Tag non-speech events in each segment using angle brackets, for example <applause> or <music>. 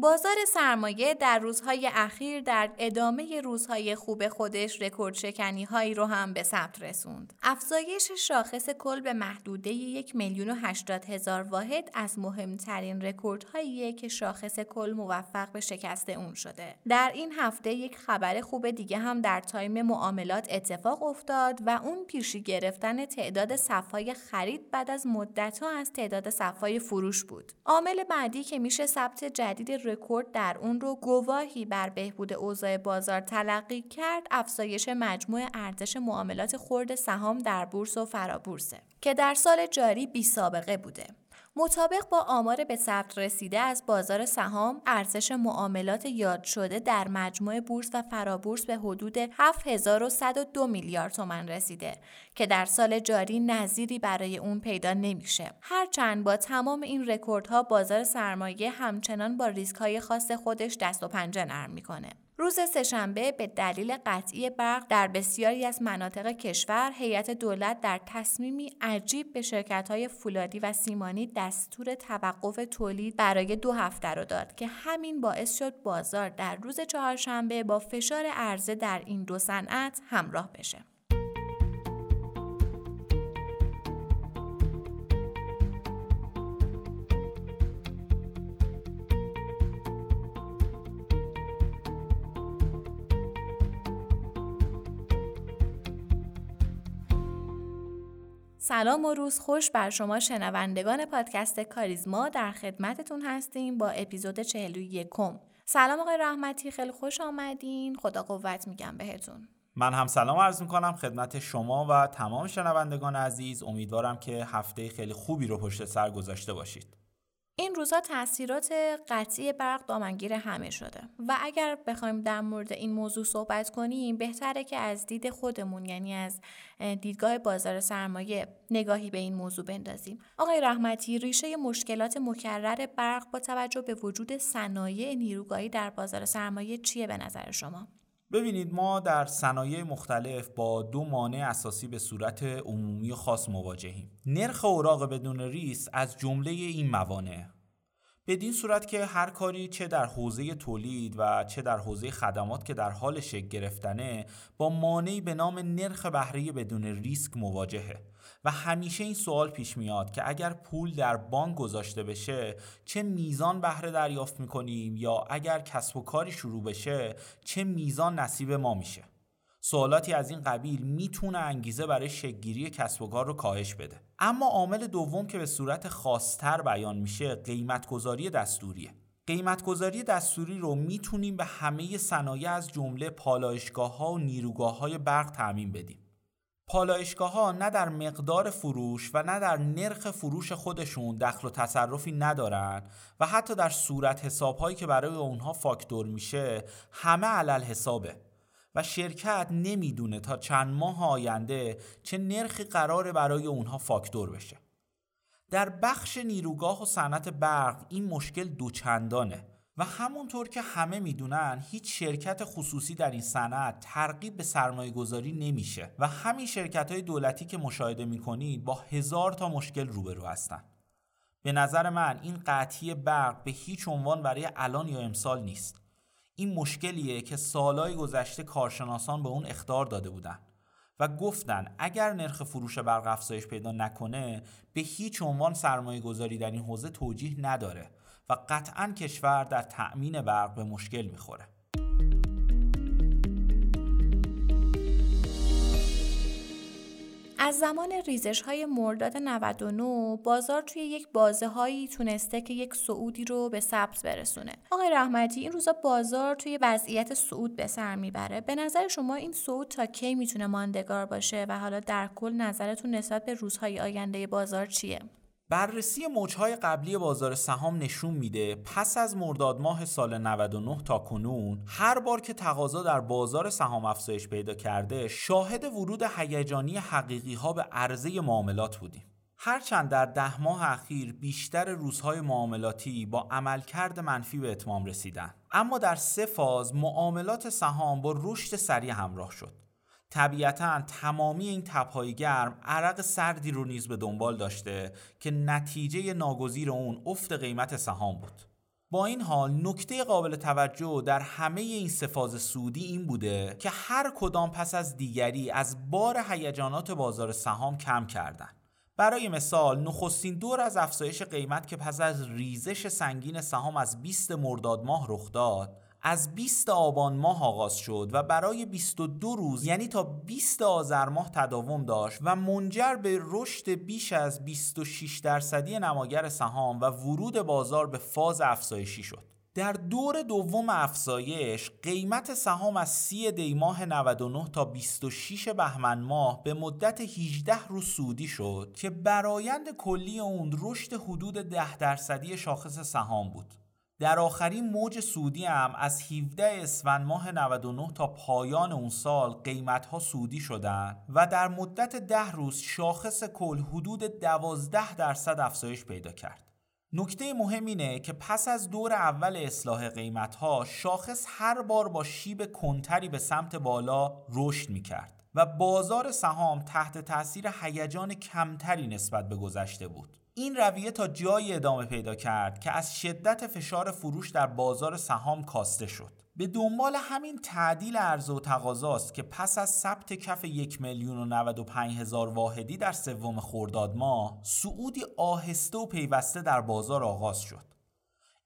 بازار سرمایه در روزهای اخیر در ادامه روزهای خوب خودش رکورد شکنی هایی رو هم به ثبت رسوند. افزایش شاخص کل به محدوده یک میلیون و هشتاد هزار واحد از مهمترین رکوردهایی که شاخص کل موفق به شکست اون شده. در این هفته یک خبر خوب دیگه هم در time معاملات اتفاق افتاد و اون پیشی گرفتن تعداد صفهای خرید بعد از مدتها از تعداد صفهای فروش بود. عامل بعدی که میشه ثبت جدید رکورد در اون رو گواهی بر بهبود اوضاع بازار تلقی کرد افزایش مجموع ارزش معاملات خرد سهام در بورس و فرابورسه که در سال جاری بی سابقه بوده. مطابق با آمار به ثبت رسیده از بازار سهام ارزش معاملات یاد شده در مجموع بورس و فرابورس به حدود 7102 میلیارد تومن رسیده که در سال جاری نظیری برای اون پیدا نمیشه. هرچند با تمام این رکوردها بازار سرمایه همچنان با ریسک های خاص خودش دست و پنجه نرم می‌کنه. روز سهشنبه به دلیل قطعی برق در بسیاری از مناطق کشور هیئت دولت در تصمیمی عجیب به شرکت‌های فولادی و سیمانی دستور توقف تولید برای دو هفته رو داد که همین باعث شد بازار در روز چهارشنبه با فشار عرضه در این دو صنعت همراه بشه. سلام و روز خوش بر شما شنوندگان پادکست کاریزما در خدمتتون هستیم با اپیزود 41 سلام آقای رحمتی خیلی خوش آمدین. خدا قوت میگم بهتون. من هم سلام عرض می‌کنم خدمت شما و تمام شنوندگان عزیز. امیدوارم که هفته خیلی خوبی رو پشت سر گذاشته باشید. این روزها تاثیرات قطعی برق دامنگیر همه شده. و اگر بخوایم در مورد این موضوع صحبت کنیم بهتره که از دید خودمون یعنی از دیدگاه بازار سرمایه نگاهی به این موضوع بندازیم. آقای رحمتی ریشه مشکلات مکرر برق با توجه به وجود صنایع نیروگاهی در بازار سرمایه چیه به نظر شما؟ ببینید ما در صنایع مختلف با دو مانع اساسی به صورت عمومی خاص مواجهیم. نرخ اوراق بدون ریس از جمله این موانع. بدین صورت که هر کاری چه در حوزه تولید و چه در حوزه خدمات که در حال شکل گرفتنه با مانعی به نام نرخ بهره بدون ریسک مواجهه. و همیشه این سوال پیش میاد که اگر پول در بانک گذاشته بشه چه میزان بهره دریافت می‌کنیم؟ یا اگر کسب و کاری شروع بشه چه میزان نصیب ما میشه؟ سوالاتی از این قبیل می‌تونه انگیزه برای شگیری کسب و کار رو کاهش بده. اما عامل دوم که به صورت خاصتر بیان میشه قیمتگذاری دستوریه. قیمتگذاری دستوری رو می‌تونیم به همه صنایع از جمله پالایشگاه ها و نیروگاه های برق تعمین بدیم. پالایشگاه ها نه در مقدار فروش و نه در نرخ فروش خودشون دخل و تصرفی ندارن و حتی در صورت حساب هایی که برای اونها فاکتور میشه همه علل حسابه و شرکت نمی‌دونه تا چند ماه آینده چه نرخی قراره برای اونها فاکتور بشه. در بخش نیروگاه و صنعت برق این مشکل دوچندانه. و همونطور که همه می‌دونن هیچ شرکت خصوصی در این صنعت ترغیب به سرمایه گذاری نمیشه و همین شرکت های دولتی که مشاهده می‌کنید با هزار تا مشکل روبرو هستن. به نظر من این قطعی برق به هیچ عنوان برای الان یا امسال نیست. این مشکلیه که سالهای گذشته کارشناسان به اون اختار داده بودن و گفتن اگر نرخ فروش برق افزایش پیدا نکنه به هیچ عنوان سرمایه گذاری در این حوزه توجیه نداره. و قطعا کشور در تأمین برق به مشکل می‌خوره از زمان ریزش های مرداد 99 بازار توی یک بازه هایی تونسته که یک سعودی رو به ثبت برسونه. آقای رحمتی این روزا بازار توی وضعیت صعود به سر می‌بره. به نظر شما این صعود تا کی می‌تونه ماندگار باشه و حالا در کل نظرتون نسبت به روزهای آینده بازار چیه؟ بررسی موجهای قبلی بازار سهام نشون میده پس از مرداد ماه سال 99 تا کنون هر بار که تقاضا در بازار سهام افزایش پیدا کرده شاهد ورود هیجانی حقیقی ها به عرضه معاملات بودیم. هرچند در ده ماه اخیر بیشتر روزهای معاملاتی با عملکرد منفی به اتمام رسیدن. اما در سه فاز معاملات سهام با رشد سریع همراه شد. طبیعتا تمامی این تپهای گرم عرق سردی رو نیز به دنبال داشته که نتیجه ناگزیر اون افت قیمت سهام بود با این حال نکته قابل توجه در همه این سفاز سودی این بوده که هر کدام پس از دیگری از بار هیجانات بازار سهام کم کردند. برای مثال نخستین دور از افزایش قیمت که پس از ریزش سنگین سهام از 20 مرداد ماه رخ داد از 20 آبان ماه آغاز شد و برای 22 روز یعنی تا 20 آذر ماه تداوم داشت و منجر به رشد بیش از 26 درصدی نماگر سهام و ورود بازار به فاز افزایشی شد. در دور دوم افزایش قیمت سهام از 30 دی ماه 99 تا 26 بهمن ماه به مدت 18 روز سودی شد که برایند کلی اون رشد حدود 10 درصدی شاخص سهام بود. در آخرین موج سودی هم از 17 اسفند ماه 99 تا پایان اون سال قیمت ها سودی شدن و در مدت ده روز شاخص کل حدود 12 درصد افزایش پیدا کرد. نکته مهم اینه که پس از دور اول اصلاح قیمت ها شاخص هر بار با شیب کنتری به سمت بالا رشد می کرد و بازار سهام تحت تاثیر هیجان کمتری نسبت به گذشته بود. این رویه تا جایی ادامه پیدا کرد که از شدت فشار فروش در بازار سهام کاسته شد. به دنبال همین تعدیل عرضه و تقاضاست که پس از ثبت کف یک میلیون و 95 هزار واحدی در سوم خرداد ماه سعودی آهسته و پیوسته در بازار آغاز شد.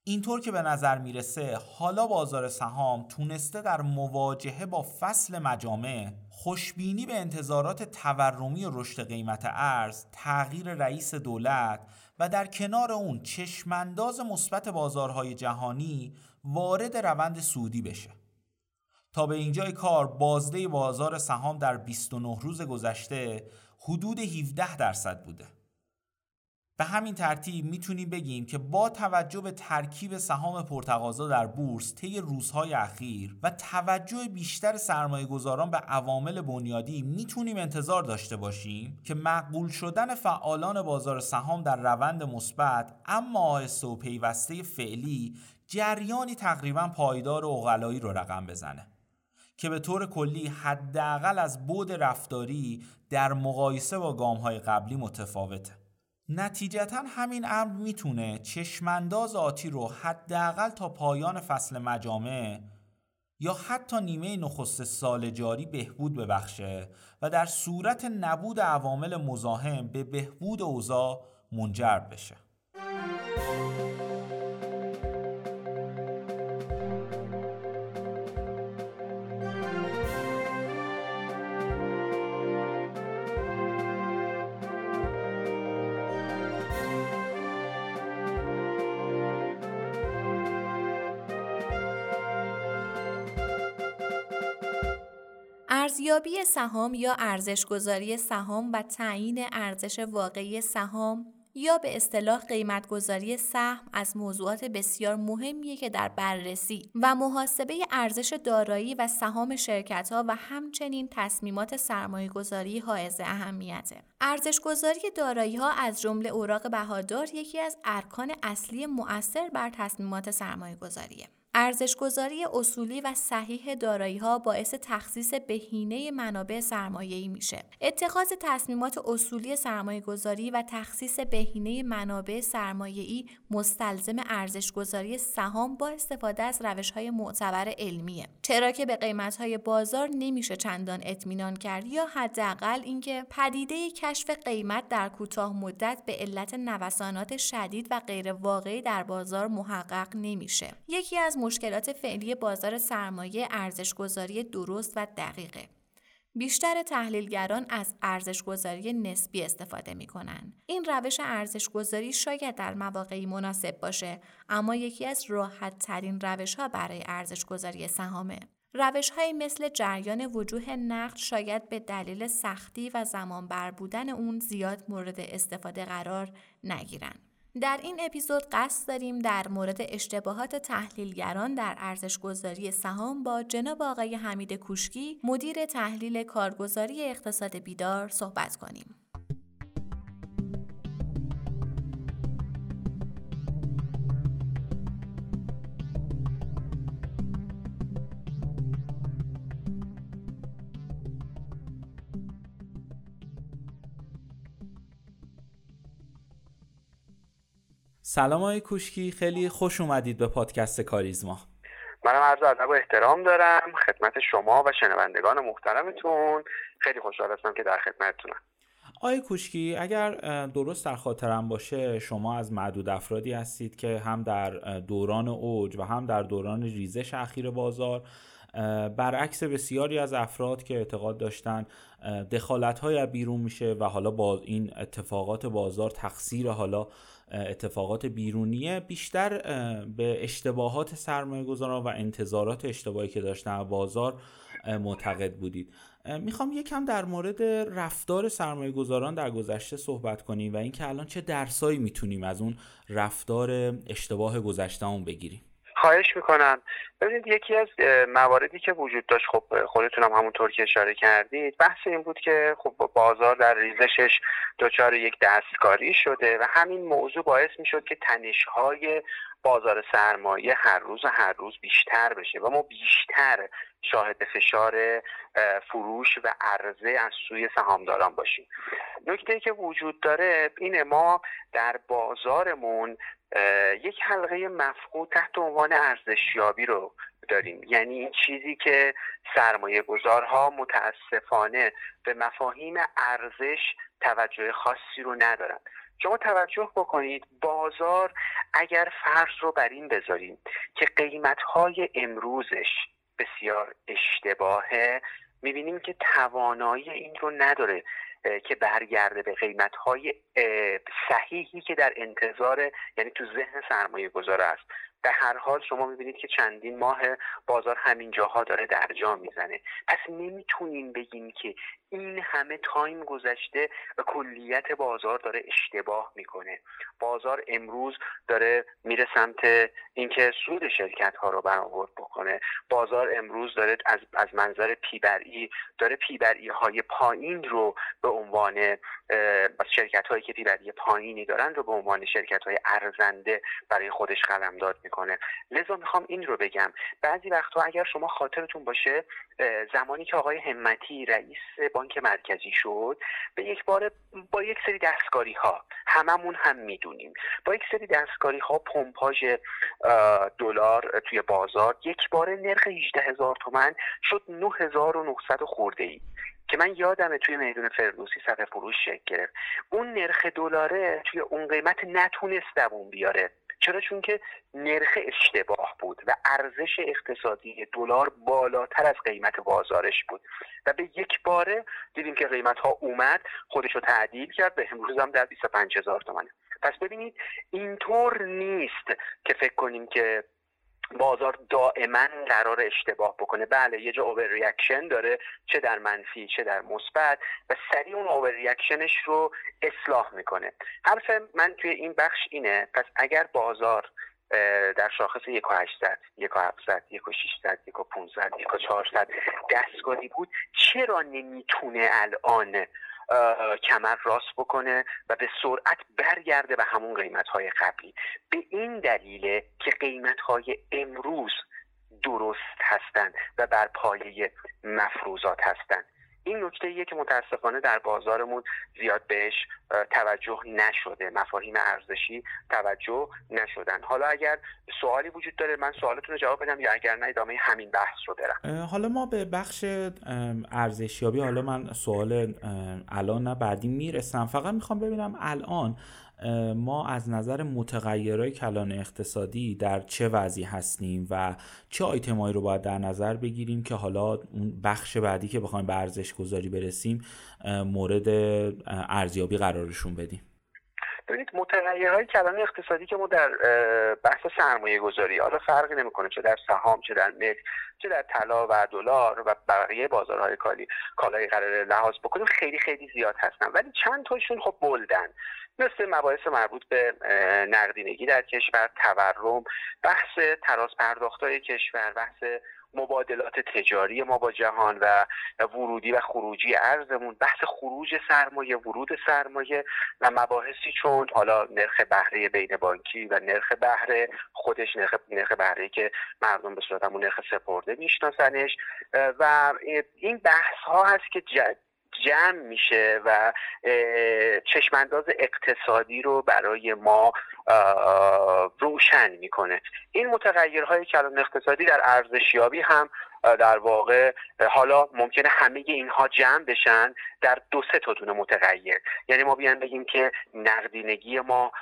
اینطور که به نظر می‌رسه حالا بازار سهام تونسته در مواجهه با فصل مجامع خوشبینی به انتظارات تورمی رشد قیمت ارز، تغییر رئیس دولت و در کنار اون چشمانداز مثبت بازارهای جهانی وارد روند سودی بشه. تا به اینجای کار بازده بازار سهام در 29 روز گذشته حدود 17 درصد بوده. به همین ترتیب می‌تونیم بگیم که با توجه به ترکیب سهام پرتقاضا در بورس طی روزهای اخیر و توجه بیشتر سرمایه گذاران به عوامل بنیادی می‌تونیم انتظار داشته باشیم که مقبول شدن فعالان بازار سهام در روند مثبت اما آهسته و پیوسته فعلی جریانی تقریبا پایدار و اغلایی رو رقم بزنه که به طور کلی حداقل از بود رفتاری در مقایسه با گامهای قبلی متفاوته. نتیجتا همین امر می‌تونه چشمانداز آتی رو حداقل تا پایان فصل مجامع یا حتی نیمه نخست سال جاری بهبود ببخشه و در صورت نبود عوامل مزاحم به بهبود اوضاع منجر بشه. ارزیابی سهام یا ارزشگذاری سهام و تعیین ارزش واقعی سهام یا به اصطلاح قیمتگذاری سهم از موضوعات بسیار مهمیه که در بررسی و محاسبه ارزش دارایی و سهام شرکت ها و همچنین تصمیمات سرمایه گذاری حائز اهمیته. ارزشگذاری دارایی ها از جمله اوراق بهادار یکی از ارکان اصلی مؤثر بر تصمیمات سرمایه گذاریه. ارزشگذاری اصولی و صحیح دارایی ها باعث تخصیص بهینه منابع سرمایه‌ای میشه. اتخاذ تصمیمات اصولی سرمایه گذاری و تخصیص بهینه منابع سرمایه‌ای مستلزم ارزشگذاری سهام با استفاده از روش‌های معتبر علمیه. چرا که به قیمت‌های بازار نمیشه چندان اطمینان کرد یا حداقل اینکه پدیده کشف قیمت در کوتاه مدت به علت نوسانات شدید و غیر واقعی در بازار محقق نمیشه. یکی از مشکلات فعلی بازار سرمایه ارزشگذاری درست و دقیقه. بیشتر تحلیلگران از ارزشگذاری نسبی استفاده می کنند. این روش ارزشگذاری شاید در مواقعی مناسب باشه اما یکی از راحت ترین روش ها برای ارزشگذاری سهامه. روش های مثل جریان وجوه نقد شاید به دلیل سختی و زمان بر بودن اون زیاد مورد استفاده قرار نگیرند. در این اپیزود قصد داریم در مورد اشتباهات تحلیلگران در ارزشگذاری سهام با جناب آقای حمید کوشکی مدیر تحلیل کارگزاری اقتصاد بیدار صحبت کنیم. سلام آقای کوشکی خیلی خوش اومدید به پادکست کاریزما. منم عرض ادب و احترام دارم. خدمت شما و شنوندگان محترمتون. خیلی خوشحال هستم که در خدمتتونم. آقای کوشکی اگر درست در خاطرم باشه شما از معدود افرادی هستید که هم در دوران اوج و هم در دوران ریزش اخیر بازار برعکس بسیاری از افراد که اعتقاد داشتن دخالت های بیرون میشه و حالا با این اتفاقات بازار تقصیر حالا اتفاقات بیرونیه بیشتر به اشتباهات سرمایه گذاران و انتظارات اشتباهی که داشتن بازار معتقد بودید. می‌خوام یکم در مورد رفتار سرمایه گذاران در گذشته صحبت کنیم و اینکه الان چه درسایی می‌تونیم از اون رفتار اشتباه گذشتهمون بگیریم. خواهش می‌کنم. ببینید یکی از مواردی که وجود داشت خب خودتون هم همونطور که اشاره کردید بحث این بود که خب بازار در ریزشش دچار یک دستکاری شده و همین موضوع باعث می‌شد که تنشهای بازار سرمایه هر روز و هر روز بیشتر بشه و ما بیشتر شاهد فشار فروش و عرضه از سوی سهامداران باشیم. نکته که وجود داره اینه ما در بازارمون یک حلقه مفقود تحت عنوان ارزشیابی رو داریم. یعنی این چیزی که سرمایه گذارها متاسفانه به مفاهیم ارزش توجه خاصی رو ندارن. شما توجه بکنید بازار اگر فرض رو بر این بذاریم که قیمت های امروزش بسیار اشتباهه می‌بینیم که توانایی این رو نداره. که برگرده به قیمت های صحیحی که در انتظار یعنی تو ذهن سرمایه گذار است. به هر حال شما می‌بینید که چندین ماه بازار همین جاها داره درجا می‌زنه. پس نمی‌تونیم بگیم که این همه تایم گذشته و کلیت بازار داره اشتباه می‌کنه. بازار امروز داره میره سمت اینکه سود شرکت ها رو برآورد بکنه. بازار امروز داره از, از منظر پیبرئی داره پیبرئی های پایین رو به عنوان شرکت هایی که پیبرئی پایینی دارن رو به عنوان شرکت های ارزنده برای خودش قلمداد می‌کنه. لذا می‌خوام این رو بگم. بعضی وقتها اگر شما خاطرتون باشه زمانی که آقای همتی رئیس بانک مرکزی شد به یک بار با یک سری دستکاری ها هممون هم می‌دونیم. با یک سری دستکاری ها پمپاژ دلار توی بازار یک بار نرخ 18 هزار تومن شد 9900 خورده ای که من یادمه توی میدون فردوسی صفحه فروش شکل گرفت. اون نرخ دلاره توی اون قیمت نتونست دوون بیاره. چرا؟ چون که نرخ اشتباه بود و ارزش اقتصادی دلار بالاتر از قیمت بازارش بود. و به یک باره دیدیم که قیمت ها اومد خودش رو تعدیل کرد به امروز هم در 25 هزار تومنه. پس ببینید اینطور نیست که فکر کنیم که بازار دائما قرار اشتباه بکنه. بله یه جا اوور ریاکشن داره چه در منفی چه در مثبت و سریع اون اوور ریاکشنش رو اصلاح می‌کنه. حرف من توی این بخش اینه پس اگر بازار در شاخص یک و هشتصد یک و هفتصد یک و شیشصد یک و پونصد یک و چهارصد دستگاهی بود چرا نمی‌تونه الان کمر راست بکنه و به سرعت برگرده به همون قیمت های قبلی. به این دلیله که قیمت های امروز درست هستند و بر پایه مفروضات هستند. این نکته ایه که متاسفانه در بازارمون زیاد بهش توجه نشده مفاهیم ارزشی توجه نشدن. حالا اگر سوالی وجود داره من سوالتون رو جواب بدم یا اگر نه ادامه همین بحث رو برم. حالا ما به بخش ارزشیابی حالا من سوال الان نه بعدی می‌رسم. فقط می‌خوام ببینم الان ما از نظر متغیرهای کلان اقتصادی در چه وضعی هستیم و چه آیتمایی رو باید در نظر بگیریم که حالا اون بخش بعدی که بخوایم به ارزش گذاری برسیم مورد ارزیابی قرارشون بدیم. ببینید متغیرهای کلان اقتصادی که ما در بحث سرمایه گذاری حالا فرقی نمی‌کنه چه در سهام چه در ملک چه در طلا و دلار و بقیه بازارهای کالی کالای قرار لحاظ بکنیم خیلی خیلی زیاد هستن. ولی چند تاشون خب بلدن. مثل مباحث مربوط به نقدینگی در کشور تورم بحث تراز پرداختهای کشور بحث مبادلات تجاری ما با جهان و ورودی و خروجی ارزمون بحث خروج سرمایه ورود سرمایه و مباحثی چون حالا نرخ بهره بین بانکی و نرخ بهره خودش نرخ نرخ بهره که مردم به صورت نرخ سپرده میشناسنش. و این بحث ها هست که جمع میشه و چشمانداز اقتصادی رو برای ما روشن می‌کنه. این متغیرهای کلان اقتصادی در ارزشیابی هم در واقع حالا ممکنه همه اینها جمع بشن در دو سه تا دونه متغیر. یعنی ما بیان بگیم که نقدینگی ما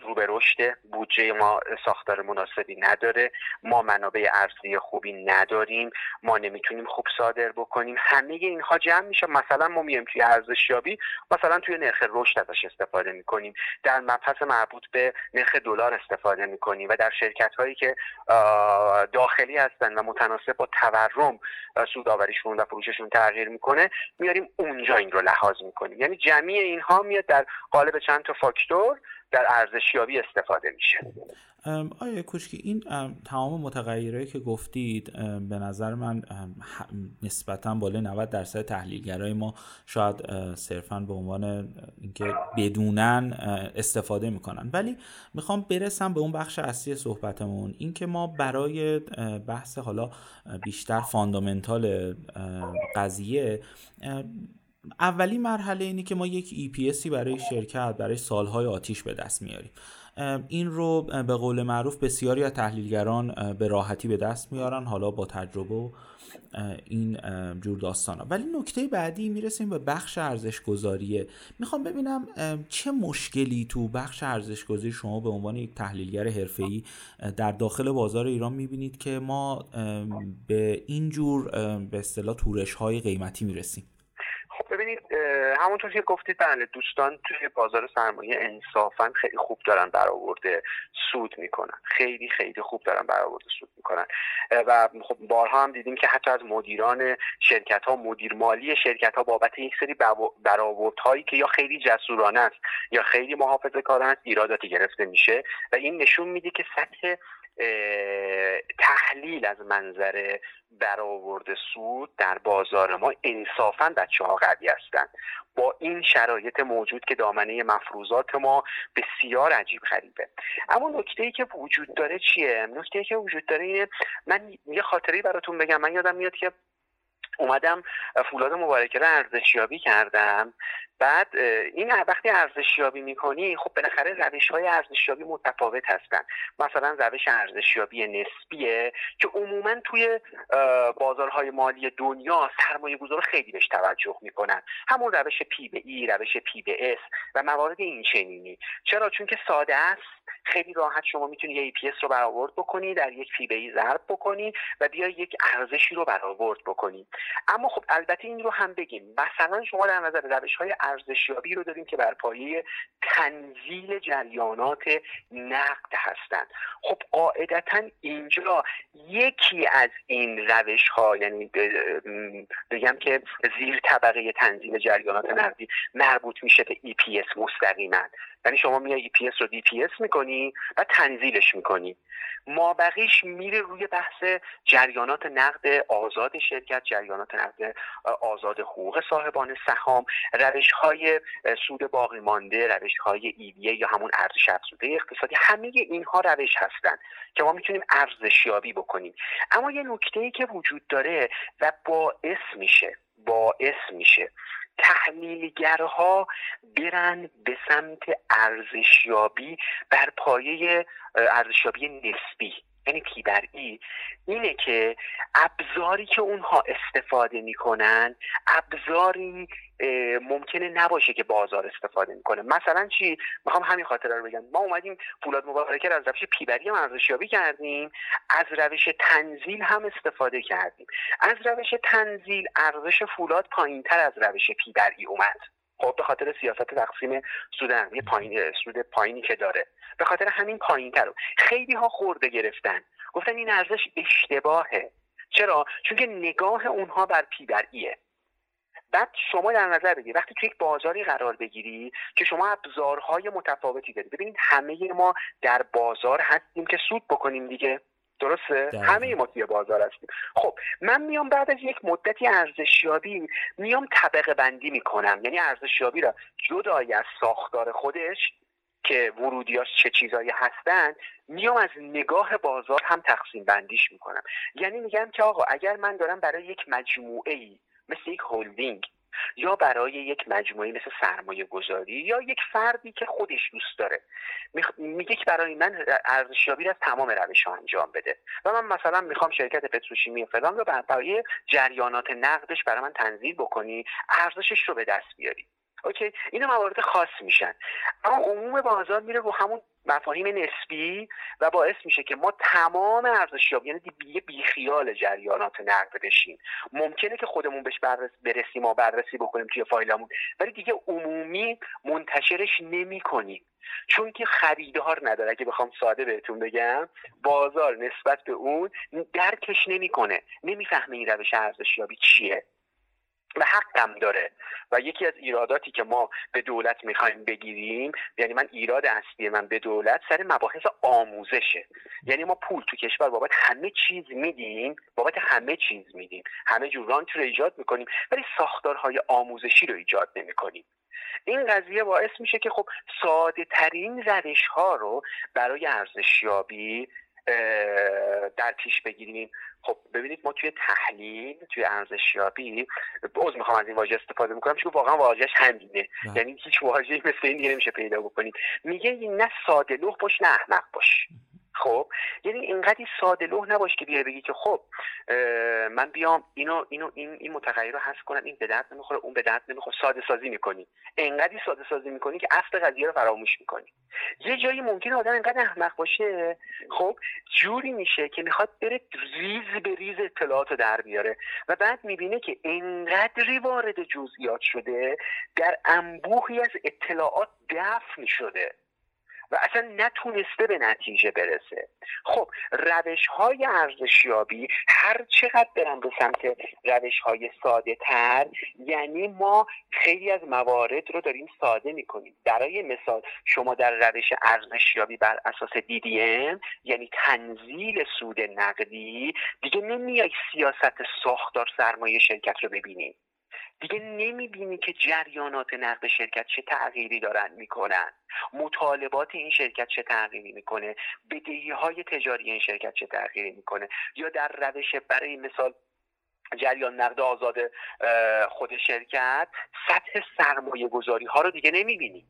رو به رشد بودجه ما ساختار مناسبی نداره. ما منابع ارزی خوبی نداریم. ما نمی‌تونیم خوب صادر بکنیم. همه اینها جمع میشه. مثلا ما میایم توی ارزشیابی مثلا توی نرخ رشد ازش استفاده می‌کنیم. در مبحث مربوط به نرخ دلار استفاده می‌کنیم و در شرکت هایی که داخلی هستن و متناسب با تورم سودآوریشون و فروششون تغییر می‌کنه میاریم اونجا این رو لحاظ می‌کنیم. یعنی جمعی اینها میاد در قالب چند تا فاکتور در ارزشیابی استفاده میشه. آیا کوچکی این تمام متغیرهایی که گفتید به نظر من نسبتا بالای 90 درصد تحلیلگرای ما شاید صرفا به عنوان اینکه بدونن استفاده می‌کنن. ولی می‌خوام برسم به اون بخش اصلی صحبتمون. اینکه ما برای بحث حالا بیشتر فاندامنتال قضیه اولی مرحله اینه که ما یک EPSی برای شرکت برای سالهای آتیش به دست میاریم. این رو به قول معروف بسیاری از تحلیلگران به راحتی به دست میارن حالا با تجربه و این جور داستان ها. ولی نکته بعدی می‌رسیم به بخش ارزش گذاریه می‌خوام ببینم چه مشکلی تو بخش ارزش گذاری شما به عنوان یک تحلیلگر حرفه‌ای در داخل بازار ایران می‌بینید که ما به این جور به اصطلاح تورش های قیمتی می‌رسیم ببینید همونطور که گفتید بله دوستان توی بازار سرمایه انصافا خیلی خوب دارن برآورده سود می‌کنن. خیلی خیلی خوب دارن برآورده سود می‌کنن. و خب بارها هم دیدیم که حتی از مدیران شرکت ها مدیر مالی شرکت ها بابت یک سری هایی که یا خیلی جسورانه است یا خیلی محافظه کارن ایراداتی گرفته میشه. و این نشون میده که سطح تحلیل از منظر برآورد سود در بازار ما انصافا بچه ها قوی هستند. با این شرایط موجود که دامنه مفروضات ما بسیار عجیب غریبه. اما نکته ای که وجود داره چیه؟ نکته ای که وجود داره اینه من یه خاطری براتون بگم. من یادم میاد که اومدم فولاد مبارکه رو ارزشیابی کردم. بعد این وقتی ارزشیابی می‌کنی خب بالاخره روش های ارزشیابی متفاوت هستن. مثلا روش ارزشیابی نسبیه که عموما توی بازارهای مالی دنیا سرمایه گذار خیلی بهش توجه می‌کنن. همون روش P به E روش P به S و موارد این چنینی. چرا؟ چون که ساده است. خیلی راحت شما می‌تونی یه EPS رو برآورد بکنی در یک پی به ای ضرب بکنی و بیا یک ارزشی رو برآورد بکنی. اما خب البته این رو هم بگیم. مثلا شما در نظر روش های ارزشیابی رو داریم که بر پایه تنزیل جریانات نقد هستند خب قاعدتا اینجا یکی از این روش ها یعنی بگم که زیر طبقه تنزیل جریانات نقدی مربوط میشه به EPS مستقیما. یعنی شما میای EPS رو DPS می‌کنی و تنزیلش می‌کنی. ما بقیش میره روی بحث جریانات نقد آزاد شرکت جریانات نقد آزاد حقوق صاحبان سهام روش های سود باقی مانده روش های ایویه یا همون ارزش افزوده اقتصادی. همه اینها روش هستن که ما می‌تونیم ارزشیابی بکنیم. اما یه نکته ای که وجود داره و باعث میشه باعث میشه تحلیلگرها برن به سمت ارزشیابی بر پایه ارزشیابی نسبی. یعنی پی بر ای اینه که ابزاری که اونها استفاده می‌کنن ابزاری ممکنه نباشه که بازار استفاده می‌کنه. مثلا چی؟ می‌خوام همین خاطره رو بگم. ما اومدیم فولاد مبارکه از روش پیبری هم ارزشیابی کردیم از روش تنزیل هم استفاده کردیم. از روش تنزیل ارزش فولاد پایینتر از روش پیبری اومد. خب به خاطر سیاست تقسیم سود نقدی پایین سود پایینی که داره. به خاطر همین پایین تر خیلی ها خورده گرفتن. گفتن این ارزش اشتباهه. چرا؟ چون که نگاه اونها بر پی بر ایه بعد شما در نظر بگیرید. وقتی توی یک بازاری قرار بگیری که شما ابزارهای متفاوتی دارید ببینید همه ما در بازار هستیم که سود بکنیم دیگه. درسته؟ همه ما توی بازار هستیم. خب من میام بعد از یک مدتی ارزشیابی میام طبقه بندی می‌کنم. یعنی ارزشیابی را جدای از ساختار خودش که ورودیاش چه چیزایی هستن میام از نگاه بازار هم تقسیم بندیش می‌کنم. یعنی میگم که آقا اگر من دارم برای یک مجموعه ای مثل یک هلدینگ یا برای یک مجموعه مثل سرمایه گذاری یا یک فردی که خودش دوست داره. میگه که برای من ارزشیابی از تمام روش ها انجام بده. و من مثلا می‌خوام شرکت پتروشیمی فلان رو برای جریانات نقدش برای من تنظیم بکنی ارزشش رو به دست بیاری. اوکی؟ اینا موارد خاص میشن. اما عموم بازار میره رو همون مفاهیم نسبی و باعث میشه که ما تمام ارزشیابی یعنی بی بیخیال جریانات نقد بشیم. ممکنه که خودمون بهش بررس برسیم و بررسی بکنیم توی فایلمون ولی دیگه عمومی منتشرش نمی کنیم چون که خریدار نداره. اگه بخوام ساده بهتون بگم بازار نسبت به اون درکش نمی‌کنه. نمی‌فهمه این روش ارزشیابی چیه. و حقم داره. و یکی از ایراداتی که ما به دولت می‌خوایم بگیریم یعنی من ایراد اصلی من به دولت سر مباحث آموزشه. یعنی ما پول تو کشور بابت همه چیز میدیم بابت همه چیز میدیم. همه جور رانت رو ایجاد می‌کنیم ولی ساختارهای آموزشی رو ایجاد نمی‌کنیم. این قضیه باعث میشه که خب ساده ترین روش ها رو برای ارزشیابی در پیش بگیریم. خب ببینید ما توی تحلیل توی ارزشیابی باز می‌خوام از این واژه استفاده می‌کنم چون واقعا واژهش همینه. بله. یعنی هیچ واژه‌ای مثل این دیگه نمیشه پیدا بکنیم میگه نه ساده لوح باش نه احمق باش. خب یعنی اینقدر ساده لوح نباش که بیای بگی که خب من بیام اینو اینو این این متغیر رو حذف کنم این به درد نمی‌خوره اون به درد نمی‌خوره. ساده سازی می‌کنی. انقدر ساده سازی می‌کنی که اصل قضیه رو فراموش می‌کنی. یه جایی ممکن آدم اینقدر احمق باشه خب جوری میشه که می‌خواد بره ریز به ریز اطلاعات رو در بیاره و بعد می‌بینه که انقدری وارد جزئیات شده در انبوهی از اطلاعات دفن شده. و اصلا نتونسته به نتیجه برسه. خب روش های ارزشیابی هر چقدر برن به سمت روش های ساده تر یعنی ما خیلی از موارد رو داریم ساده می‌کنیم. برای مثال شما در روش ارزشیابی بر اساس DDM یعنی تنزیل سود نقدی دیگه نمیای سیاست ساختار سرمایه شرکت رو ببینیم دیگه نمی‌بینی که جریانات نقد شرکت چه تغییری دارن می‌کنن. مطالبات این شرکت چه تغییری می‌کنه. بدهی های تجاری این شرکت چه تغییری می‌کنه. یا در روش برای مثال جریان نقد آزاد خود شرکت سطح سرمایه گذاری ها رو دیگه نمی‌بینی.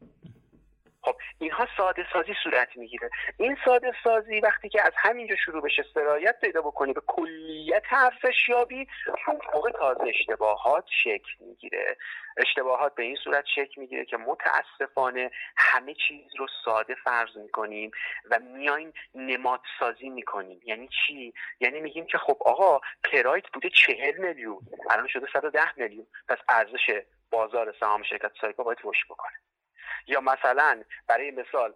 خب اینها ساده سازی صورت می‌گیره. این ساده سازی وقتی که از همینجا شروع بشه سرایت پیدا بکنی به کلیت ارزشیابی اون موقع تازه اشتباهات شکل می‌گیره. اشتباهات به این صورت شکل می‌گیره که متاسفانه همه چیز رو ساده فرض می‌کنیم و میایم نماد سازی می‌کنیم. یعنی چی؟ یعنی میگیم که خب آقا پرایت بوده چهل میلیون الان شده 110 میلیون. پس ارزش بازار سهام شرکت سایپا باید رشد بکنه. یا مثلا برای مثال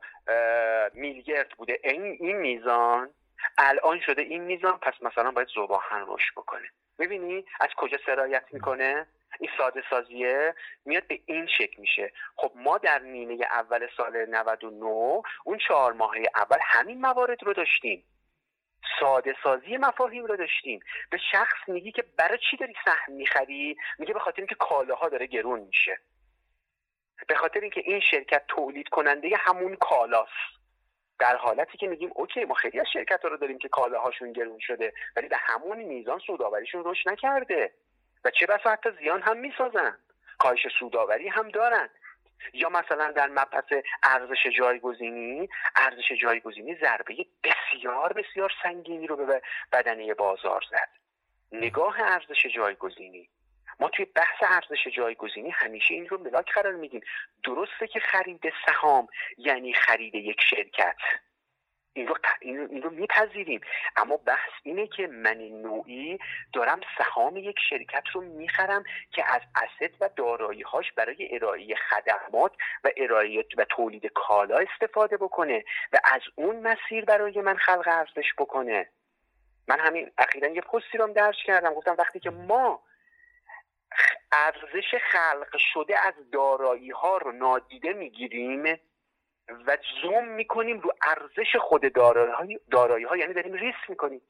میلگرد بوده این این میزان الان شده این میزان پس مثلا باید زباهن رشد بکنه. می‌بینی؟ از کجا سرایت می‌کنه؟ این ساده سازیه میاد به این شکل میشه. خب ما در نیمه اول سال 99 اون چهار ماهه اول همین موارد رو داشتیم. ساده سازی مفاهیم رو داشتیم. به شخص میگی که برای چی داری سهم می‌خری؟ میگه به خاطر اینکه کالاها داره گرون میشه. به خاطر اینکه این شرکت تولید کننده همون کالاست. در حالتی که میگیم اوکی ما خیلی از شرکت ها رو داریم که کالاهاشون گرون شده ولی به همون میزان سوداوریشون رشد نکرده. و چه بسا حتی زیان هم می‌سازن. کاهش سوداوری هم دارن. یا مثلا در مبحث ارزش جایگزینی ارزش جایگزینی ضربه بسیار بسیار سنگینی رو به بدنه بازار زد. نگاه ارزش جایگزینی. ما توی بحث ارزش جایگزینی همیشه این رو ملاک قرار میدیم. درسته که خرید سهام یعنی خرید یک شرکت. این رو, این رو میپذیریم. اما بحث اینه که من نوعی دارم سهام یک شرکت رو می‌خرم که از اسد و داراییهاش برای ارائه خدمات و ارائه و تولید کالا استفاده بکنه و از اون مسیر برای من خلق ارزش بکنه. من همین اخیرا یه پستی رو درس کردم. گفتم وقتی که ما ارزش خلق شده از دارایی ها رو نادیده می‌گیریم و زوم می‌کنیم رو ارزش خود دارایی ها یعنی داریم ریس می‌کنیم.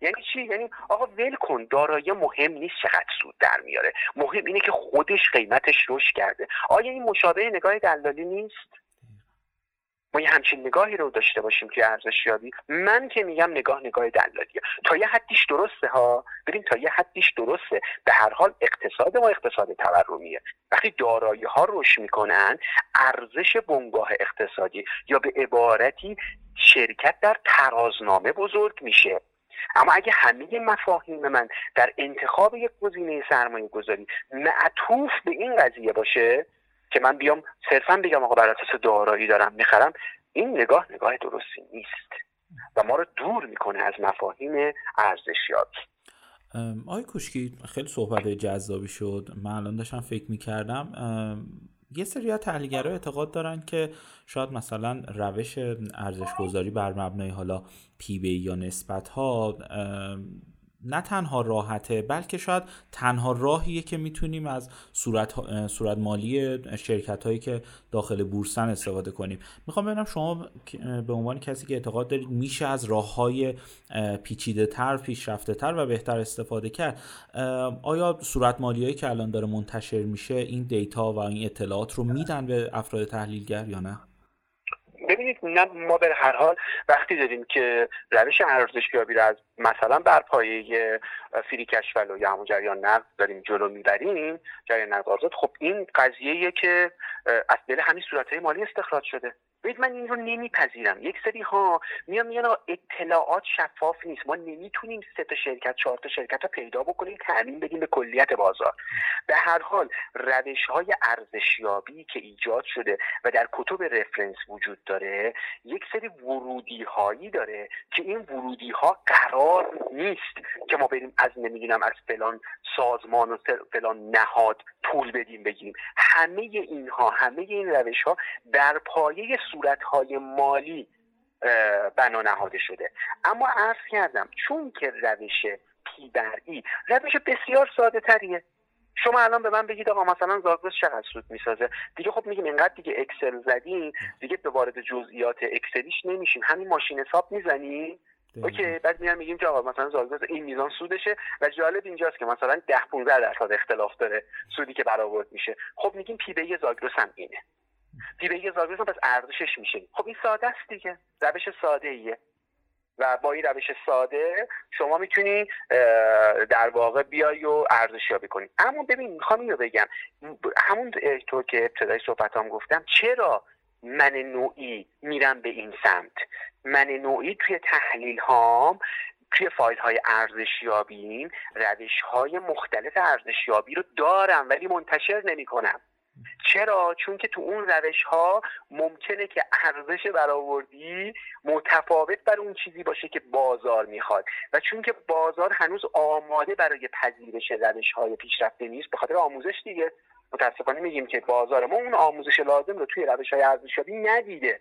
یعنی چی؟ یعنی آقا ول کن دارایی مهم نیست چقدر سود در میاره. مهم اینه که خودش قیمتش رشد کرده. آیا این مشابه نگاه دلالی نیست؟ ما یه همچین نگاهی رو داشته باشیم توی ارزشیابی. من که میگم نگاه نگاه دلالیه تا یه حدیش درسته ها؟ ببین تا یه حدیش درسته. به هر حال اقتصاد ما اقتصاد تورمیه. وقتی دارایی ها رشد می‌کنن ارزش بنگاه اقتصادی یا به عبارتی شرکت در ترازنامه بزرگ میشه. اما اگه همه مفاهیم من در انتخاب یک گزینه سرمایه گذاری معطوف به این قضیه باشه که من بیام صرفا بگم آقا بر اساس دارایی دارم می‌خرم این نگاه نگاه درستی نیست و ما رو دور می‌کنه از مفاهیم ارزشیابی. آقای کوشکی خیلی صحبت جذابی شد. من الان داشتم فکر می‌کردم یه سری از تحلیلگرا اعتقاد دارن که شاید مثلا روش ارزش گذاری بر مبنای حالا پی بی یا نسبت ها نه تنها راحته بلکه شاید تنها راهیه که می‌تونیم از صورت, صورت مالی شرکت هایی که داخل بورسن استفاده کنیم. می‌خوام ببینم شما به عنوان کسی که اعتقاد دارید میشه از راه های پیچیده تر پیشرفته تر و بهتر استفاده کرد. آیا صورت مالی که الان داره منتشر میشه این دیتا و این اطلاعات رو میدن به افراد تحلیلگر یا نه؟ ببینید ما به هر حال وقتی داریم که روش ارزشیابی رو از مثلا بر پایه فری کشفل یا همون جریان نقد داریم جلو می‌بریم جریان نقد خب این قضیه که از دل همین صورت مالی استخراج شده. ببینید من این رو نمیپذیرم. یک سری ها میان میان اطلاعات شفاف نیست. ما نمی‌تونیم سه تا شرکت چهار تا شرکت رو پیدا بکنیم تعمین بدیم به کلیت بازار. به هر حال روش های ارزشیابی که ایجاد شده و در کتب رفرنس وجود داره یک سری ورودی هایی داره که این ورودی ها قرار نیست که ما بریم از نمی‌دونم از فلان سازمان و فلان نهاد پول بدیم بگیریم. همه اینها همه این روش ها در پایه صورتهای مالی بنا نهاده شده. اما عرض کردم چون که روش P بر E روش بسیار ساده تریه. شما الان به من بگید آقا مثلا زاگرس چقدر سود می‌سازه؟ دیگه خب میگیم اینقدر دیگه اکسل زدیم دیگه به وارد جزئیات اکسلیش نمیشیم. همین ماشین حساب می‌زنیم؟ OK بعد میان میگیم که آقا مثلا زاگرس این میزان سودشه و جالب اینجاست که مثلا 10 15 درصد اختلاف داره سودی که برآورد میشه. خب میگیم پی بی زاگرس هم اینه. دیبه زاویه پس ارزشش میشه. خب این ساده است دیگه. روش ساده ایه. و با این روش ساده شما می‌تونی در واقع بیای و ارزشیابی کنی. اما ببین می‌خوام اینو بگم. همون طور که ابتدای صحبتام گفتم چرا من نوعی میرم به این سمت؟ من نوعی توی تحلیل هام توی فایل های ارزشیابیم روش های مختلف ارزشیابی رو دارم ولی منتشر نمی کنم چرا؟ چون که تو اون روش ها ممکنه که ارزش برآوردی متفاوت بر اون چیزی باشه که بازار می‌خواد. و چون که بازار هنوز آماده برای پذیرش روش های پیشرفته نیست به خاطر آموزش دیگه. متاسفانه میگیم که بازار ما اون آموزش لازم رو توی روش های ارزشیابی ندیده.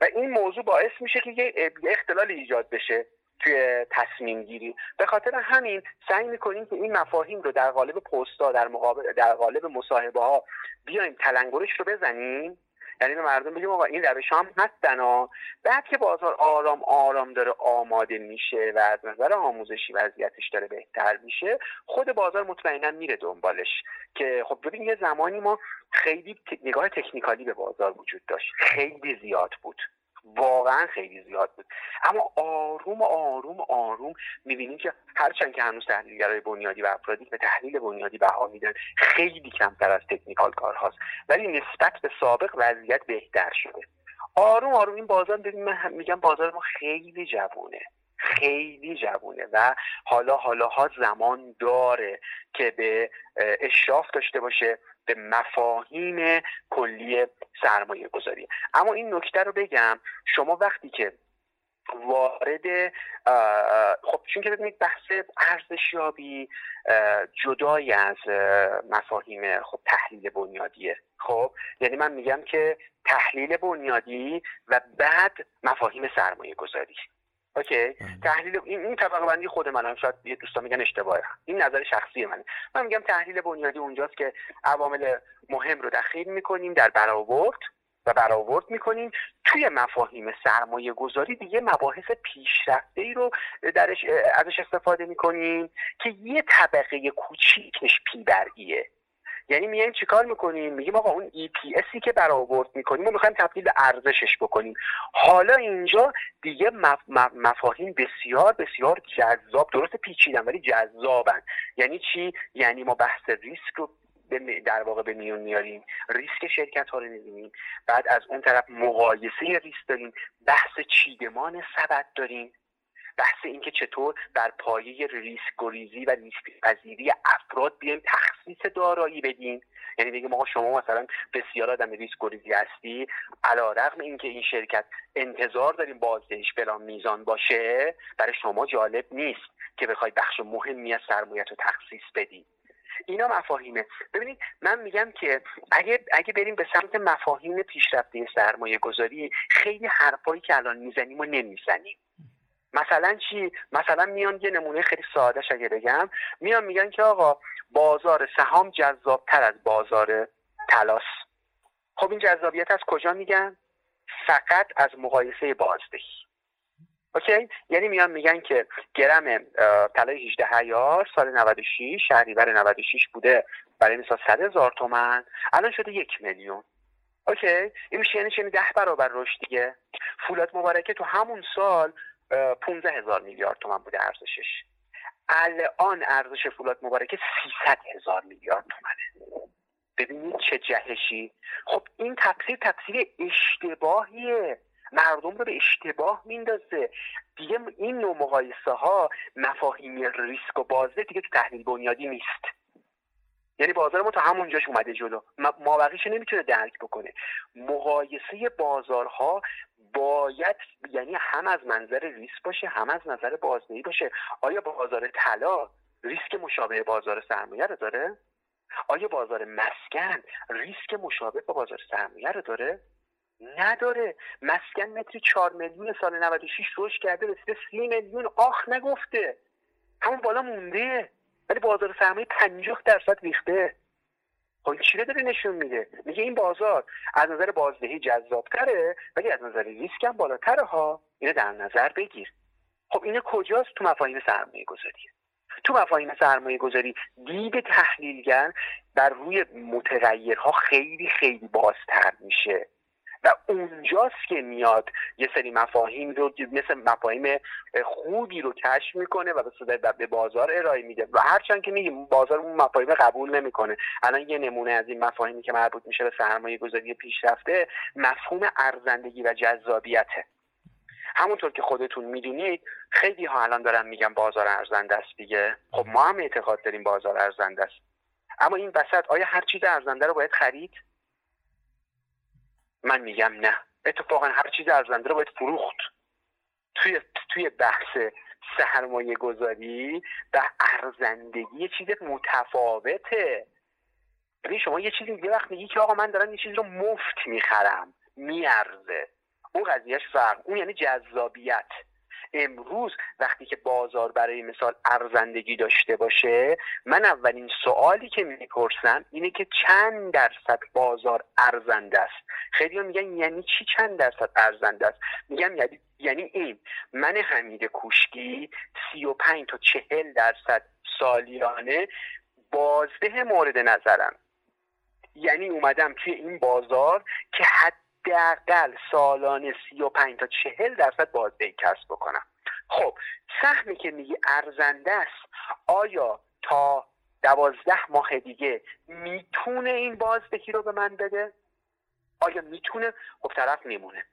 و این موضوع باعث میشه که یه اختلال ایجاد بشه. توی تصمیم گیری. به خاطر همین سعی می‌کنیم که این مفاهیم رو در قالب پستا در مقابل در قالب مصاحبه ها بیایم تلنگرش رو بزنیم. یعنی به مردم بگیم آقا این روش هم هستن ها. بعد که بازار آرام آرام داره آماده میشه و از نظر آموزشی وضعیتش داره بهتر میشه خود بازار مطمئنا میره دنبالش. که خب ببین یه زمانی ما خیلی نگاه تکنیکالی به بازار وجود داشت. خیلی زیاد بود. واقعا خیلی زیاد بود. اما آروم آروم آروم می‌بینیم که هرچند که هنوز تحلیلگرای بنیادی و افرادی به تحلیل بنیادی بها میدن خیلی کمتر از تکنیکال کارهاست ولی نسبت به سابق وضعیت بهتر شده. آروم آروم. این بازار ببین من میگم بازار ما خیلی جوونه. خیلی جوونه و حالا حالا ها زمان داره که به اشراف داشته باشه. به مفاهیم کلی سرمایه گذاری اما این نکته رو بگم شما وقتی که وارد خب چون که ببینید بحث ارزشیابی جدای از مفاهیم خب تحلیل بنیادیه. خب یعنی من میگم که تحلیل بنیادی و بعد مفاهیم سرمایه گذاری اوکی؟ بله. تحلیل این این طبقه بندی خود منم شاید یه دوستان میگن اشتباهه. این نظر شخصی منه. من میگم تحلیل بنیادی اونجاست که عوامل مهم رو دخیل می‌کنیم در برآورد و برآورد می‌کنیم. توی مفاهیم سرمایه گذاری دیگه مباحث پیشرفته ای رو درش ازش استفاده می‌کنیم که یه طبقه کوچیکش پی یعنی میایم چیکار می‌کنیم؟ میگیم آقا اون EPSی که برآورد می‌کنیم و می‌خوایم تبدیل به ارزشش بکنیم. حالا اینجا دیگه مفاهیم بسیار بسیار جذاب درست پیچیدن ولی جذابن. یعنی چی؟ یعنی ما بحث ریسک رو در واقع به میون میاریم. ریسک شرکت ها رو می‌بینیم. بعد از اون طرف مقایسه ریسک داریم. بحث چیدمان سبد داریم. بحث اینکه چطور بر پایه ریسک گریزی و ریسک پذیری افراد بیایم تخصیص دارایی بدیم. یعنی بگیم آقا شما مثلا بسیار آدم ریسک گریزی هستی علا رقم اینکه این شرکت انتظار داریم بازدهیش فلان میزان باشه برای شما جالب نیست که بخوای بخش مهمی از سرمایت رو تخصیص بدی. اینا مفاهیمه. ببینید من میگم که اگه اگه بریم به سمت مفاهیم پیشرفته سرمایه گذاری خیلی حرفایی که الان می‌زنیم و نمی‌زنیم. مثلا چی؟ مثلا میان یه نمونه خیلی سادهش اگه بگم میان میگن که آقا بازار سهام جذابتر از بازار طلاس خب این جذابیت از کجا میگن؟ فقط از مقایسه بازدهی. اوکی؟ یعنی میان میگن که گرم طلای 18 هیار سال 96 شهریور 96 بوده برای مثال 100 هزار تومن الان شده یک میلیون. اوکی؟ این میشه یعنی چه 10 برابر رشد دیگه. فولاد مبارکه تو همون سال 15 هزار میلیارد تومن بوده ارزشش. الان ارزش فولاد مبارکه 300 هزار میلیارد تومنه. ببینید چه جهشی. خب این تفسیر تفسیر اشتباهیه. مردم رو به اشتباه میندازه. دیگه این نوع مقایسه ها مفاهیم ریسک و بازده دیگه تو تحلیل بنیادی نیست. یعنی بازار ما تا همونجاش اومده جلو. مابقیش نمی‌تونه درک بکنه. مقایسه بازارها باید یعنی هم از منظر ریسک باشه هم از نظر بازدهی باشه. آیا بازار طلا ریسک مشابه بازار سرمایه رو داره؟ آیا بازار مسکن ریسک مشابه با بازار سرمایه رو داره؟ نداره. مسکن متری چهار میلیون سال 96 رشد کرده رسیده سی میلیون. آخ نگفته. همون بالا مونده. ولی بازار سرمایه 50 درصد ریخته. خب چی رو داره نشون میده؟ میگه این بازار از نظر بازدهی جذابتره ولی از نظر ریسک هم بالاتره ها. اینو در نظر بگیر. خب اینه کجاست؟ تو مفاهیم سرمایه گذاری تو مفاهیم سرمایه گذاری دید تحلیلگر بر روی متغیرها خیلی خیلی بازتر میشه. و اونجاست که میاد یه سری مفاهیم رو مثل مفاهیم خوبی رو کشف می‌کنه و به بازار ارائه میده. و هرچند که میگیم بازار اون مفاهیم قبول نمی‌کنه. الان یه نمونه از این مفاهیمی که مربوط میشه به سرمایه گذاری پیشرفته مفهوم ارزندگی و جذابیته. همونطور که خودتون می‌دونید خیلی ها الان دارن میگن بازار ارزنده است دیگه. خب ما هم اعتقاد داریم بازار ارزنده است. اما این وسط آیا هر چیز ارزنده رو باید خرید؟ من میگم نه. اتفاقا هر چیز ارزنده رو باید فروخت. توی توی بحث سرمایه گذاری و ارزندگی یه چیز متفاوته. ببین شما یه چیزی یه وقت میگی که آقا من دارم یه چیزی رو مفت می‌خرم میارزه. اون قضیهش فرق اون یعنی جذابیت. امروز وقتی که بازار برای مثال ارزندگی داشته باشه من اولین سوالی که می‌پرسم اینه که چند درصد بازار ارزنده است؟ خیلی میگن یعنی چی چند درصد ارزنده است؟ میگم یعنی یعنی این من حمید کوشکی سی و پنج تا چهل درصد سالیانه بازده مورد نظرم. یعنی اومدم توی این بازار که حد حداقل سالانه سی و پنج تا چهل درصد بازدهی کسب بکنم. خب سهمی که میگی ارزنده است آیا تا دوازده ماه دیگه می‌تونه این بازدهی رو به من بده؟ آیا می‌تونه؟ خب طرف میمونه.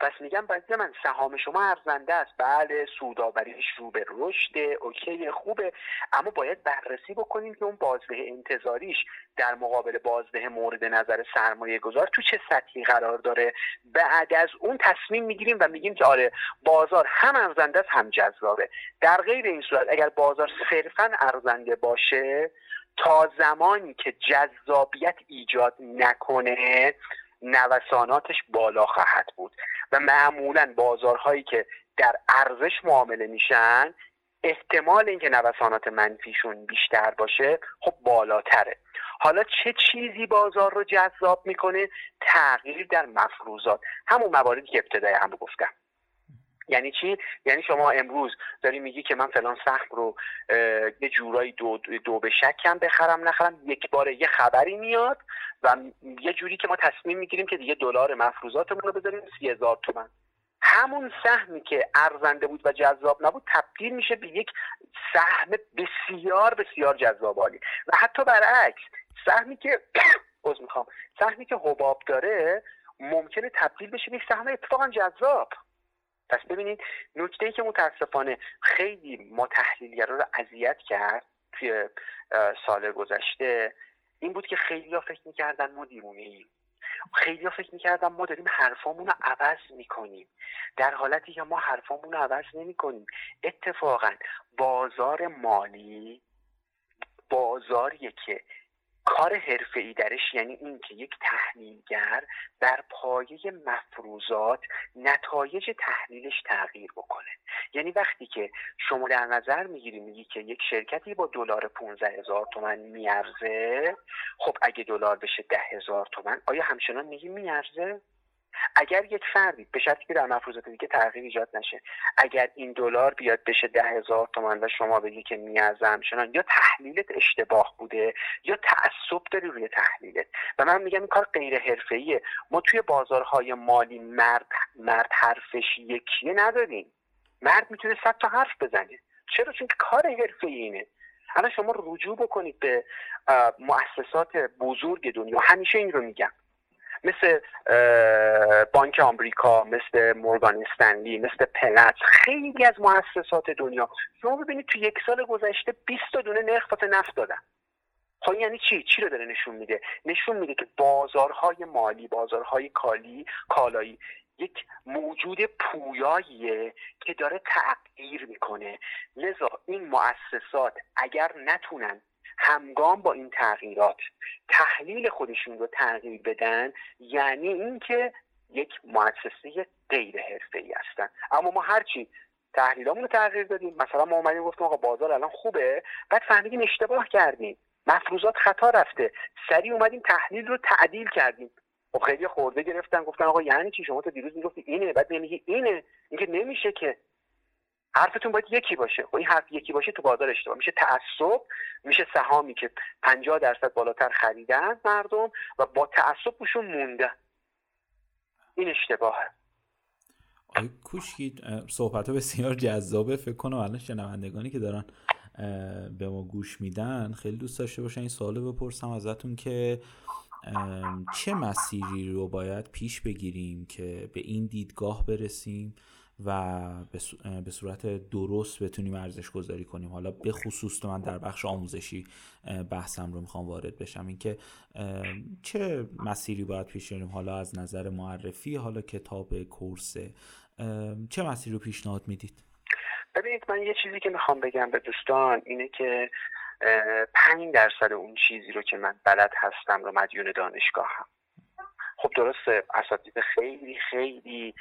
پس میگم باید من سهام شما ارزنده است. بله سودآوریش رو به رشد اوکی خوبه. اما باید بررسی بکنیم که اون بازده انتظاریش در مقابل بازده مورد نظر سرمایه گذار تو چه سطحی قرار داره. بعد از اون تصمیم می‌گیریم و میگیم که آره بازار هم ارزنده است هم جذابه. در غیر این صورت اگر بازار صرفا ارزنده باشه تا زمانی که جذابیت ایجاد نکنه نوساناتش بالا خواهد بود. و معمولا بازارهایی که در ارزش معامله میشن احتمال اینکه نوسانات منفیشون بیشتر باشه خب بالاتره. حالا چه چیزی بازار رو جذاب می‌کنه؟ تغییر در مفروضات. همون مواردی که ابتدای هم گفتم. یعنی چی؟ یعنی شما امروز داری میگی که من فلان سهم رو یه جورایی دو, دو به شکم بخرم نخرم یک باره یه خبری میاد و یه جوری که ما تصمیم می‌گیریم که دیگه دلار مفروضاتمون رو بذاریم سی هزار تومن. همون سهمی که ارزنده بود و جذاب نبود تبدیل میشه به یک سهم بسیار بسیار جذاب و حتی برعکس سهمی که <coughs> از می‌خوام سهمی که حباب داره ممکنه تبدیل بشه به سهم اتفاقا جذاب. پس ببینید نکته ای که متاسفانه خیلی ما تحلیلگرا رو اذیت کرد توی سال گذشته این بود که خیلی ها فکر می‌کردن ما دیوونه ایم خیلی ها فکر می‌کردن ما داریم حرفامون رو عوض می‌کنیم. در حالتی که ما حرفامون رو عوض نمی‌کنیم. اتفاقا بازار مالی بازاریه که کار حرفه درش یعنی اینکه یک تحلیلگر در پایه مفروضات نتایج تحلیلش تغییر بکنه. یعنی وقتی که شما در نظر می‌گیری میگی که یک شرکتی با دلار 15 هزار تومن میارزه خب اگه دلار بشه ده هزار تومن آیا همچنان میگی میارزه؟ اگر یک فردی به شرطی که در مفروضات دیگه تغییر ایجاد نشه اگر این دلار بیاد بشه ده هزار تومن و شما بگی که نیازه همچنان یا تحلیلت اشتباه بوده یا تعصب داری روی تحلیلت. و من میگم این کار غیر حرفه‌ایه. ما توی بازارهای مالی مرد مرد حرفش یکیه نداریم. مرد می‌تونه صد تا حرف بزنه. چرا؟ چون کار حرفه اینه. الان شما رجوع بکنید به مؤسسات بزرگ دنیا. همیشه این رو میگم. مثل بانک آمریکا مثل مورگان استنلی مثل پلت خیلی از مؤسسات دنیا. شما ببینید تو یک سال گذشته 20 تا دونه نرخ نفت دادن. خب یعنی چی؟ چی رو داره نشون میده؟ نشون میده که بازارهای مالی بازارهای کالی کالایی یک موجود پویاییه که داره تغییر می‌کنه. لذا این مؤسسات اگر نتونن همگام با این تغییرات تحلیل خودشون رو تغییر بدن یعنی اینکه یک مؤسسه غیر حرفه ای هستن. اما ما هرچی تحلیلامون رو تغییر دادیم. مثلا ما اومدیم گفتیم آقا بازار الان خوبه بعد فهمیدیم اشتباه کردیم. مفروضات خطا رفته. سریع اومدیم تحلیل رو تعدیل کردیم. خب خیلی خورده گرفتن گفتن آقا یعنی چی؟ شما تو دیروز می‌گفتی اینه بعد نمیگی اینه. اینکه نمیشه که حرفتون باید یکی باشه. خب این حرف یکی باشه تو بازار اشتباه. میشه تعصب میشه سهامی که 50 درصد بالاتر خریدن مردم و با تعصب بوشون موندن این اشتباهه. آی کوشکی صحبت بسیار جذابه. فکر کنم الان شنوندگانی که دارن به ما گوش میدن خیلی دوست داشته باشن. این سوالو بپرسم ازتون که چه مسیری رو باید پیش بگیریم که به این دیدگاه برسیم؟ و به صورت درست بتونیم ارزش گذاری کنیم. حالا به خصوص من در بخش آموزشی بحثم رو می‌خوام وارد بشم. اینکه چه مسیری باید پیش بریم؟ حالا از نظر معرفی حالا کتاب کورس چه مسیری رو پیشنهاد می‌دید؟ ببینید من یه چیزی که می‌خوام بگم به دوستان اینه که پنج درصد اون چیزی رو که من بلد هستم رو مدیون دانشگاهم. خب درسته اساتید خیلی خیلی